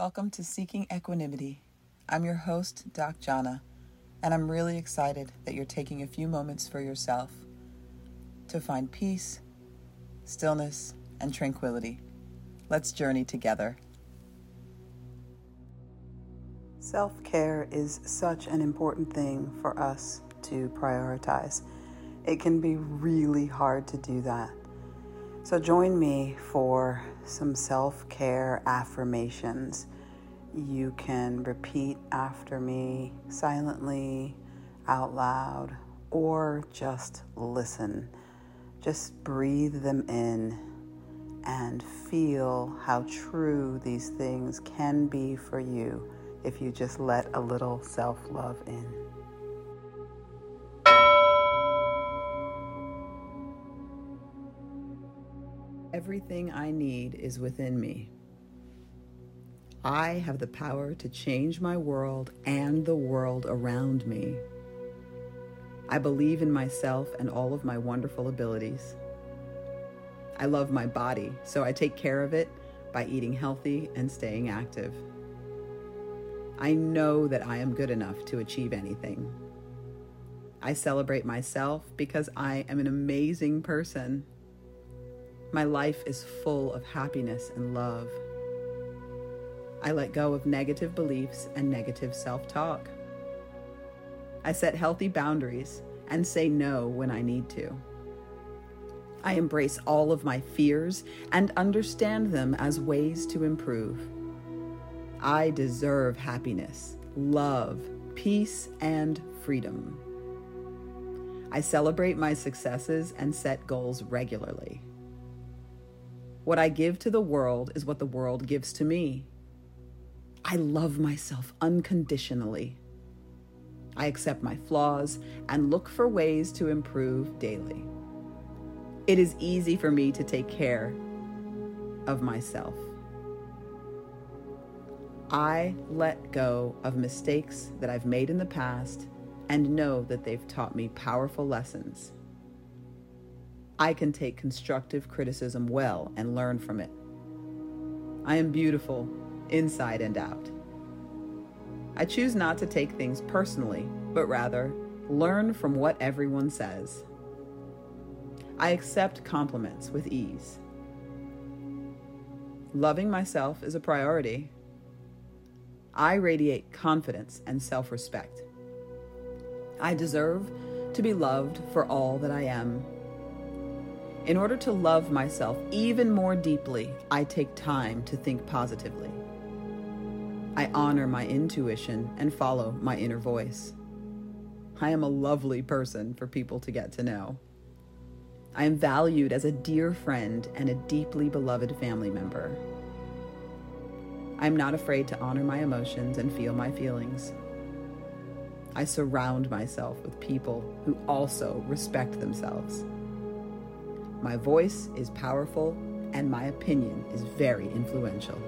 Welcome to Seeking Equanimity. I'm your host, Doc Jana, and I'm really excited that you're taking a few moments for yourself to find peace, stillness, and tranquility. Let's journey together. Self care is such an important thing for us to prioritize. It can be really hard to do that. So, join me for some self care affirmations. You can repeat after me silently, out loud, or just listen. Just breathe them in and feel how true these things can be for you if you just let a little self love in. Everything I need is within me. I have the power to change my world and the world around me. I believe in myself and all of my wonderful abilities. I love my body, so I take care of it by eating healthy and staying active. I know that I am good enough to achieve anything. I celebrate myself because I am an amazing person. My life is full of happiness and love. I let go of negative beliefs and negative self talk. I set healthy boundaries and say no when I need to. I embrace all of my fears and understand them as ways to improve. I deserve happiness, love, peace, and freedom. I celebrate my successes and set goals regularly. What I give to the world is what the world gives to me. I love myself unconditionally. I accept my flaws and look for ways to improve daily. It is easy for me to take care of myself. I let go of mistakes that I've made in the past and know that they've taught me powerful lessons. I can take constructive criticism well and learn from it. I am beautiful inside and out. I choose not to take things personally, but rather learn from what everyone says. I accept compliments with ease. Loving myself is a priority. I radiate confidence and self respect. I deserve to be loved for all that I am in order to love myself even more deeply, I take time to think positively. I honor my intuition and follow my inner voice. I am a lovely person for people to get to know. I am valued as a dear friend and a deeply beloved family member. I am not afraid to honor my emotions and feel my feelings. I surround myself with people who also respect themselves. My voice is powerful and my opinion is very influential.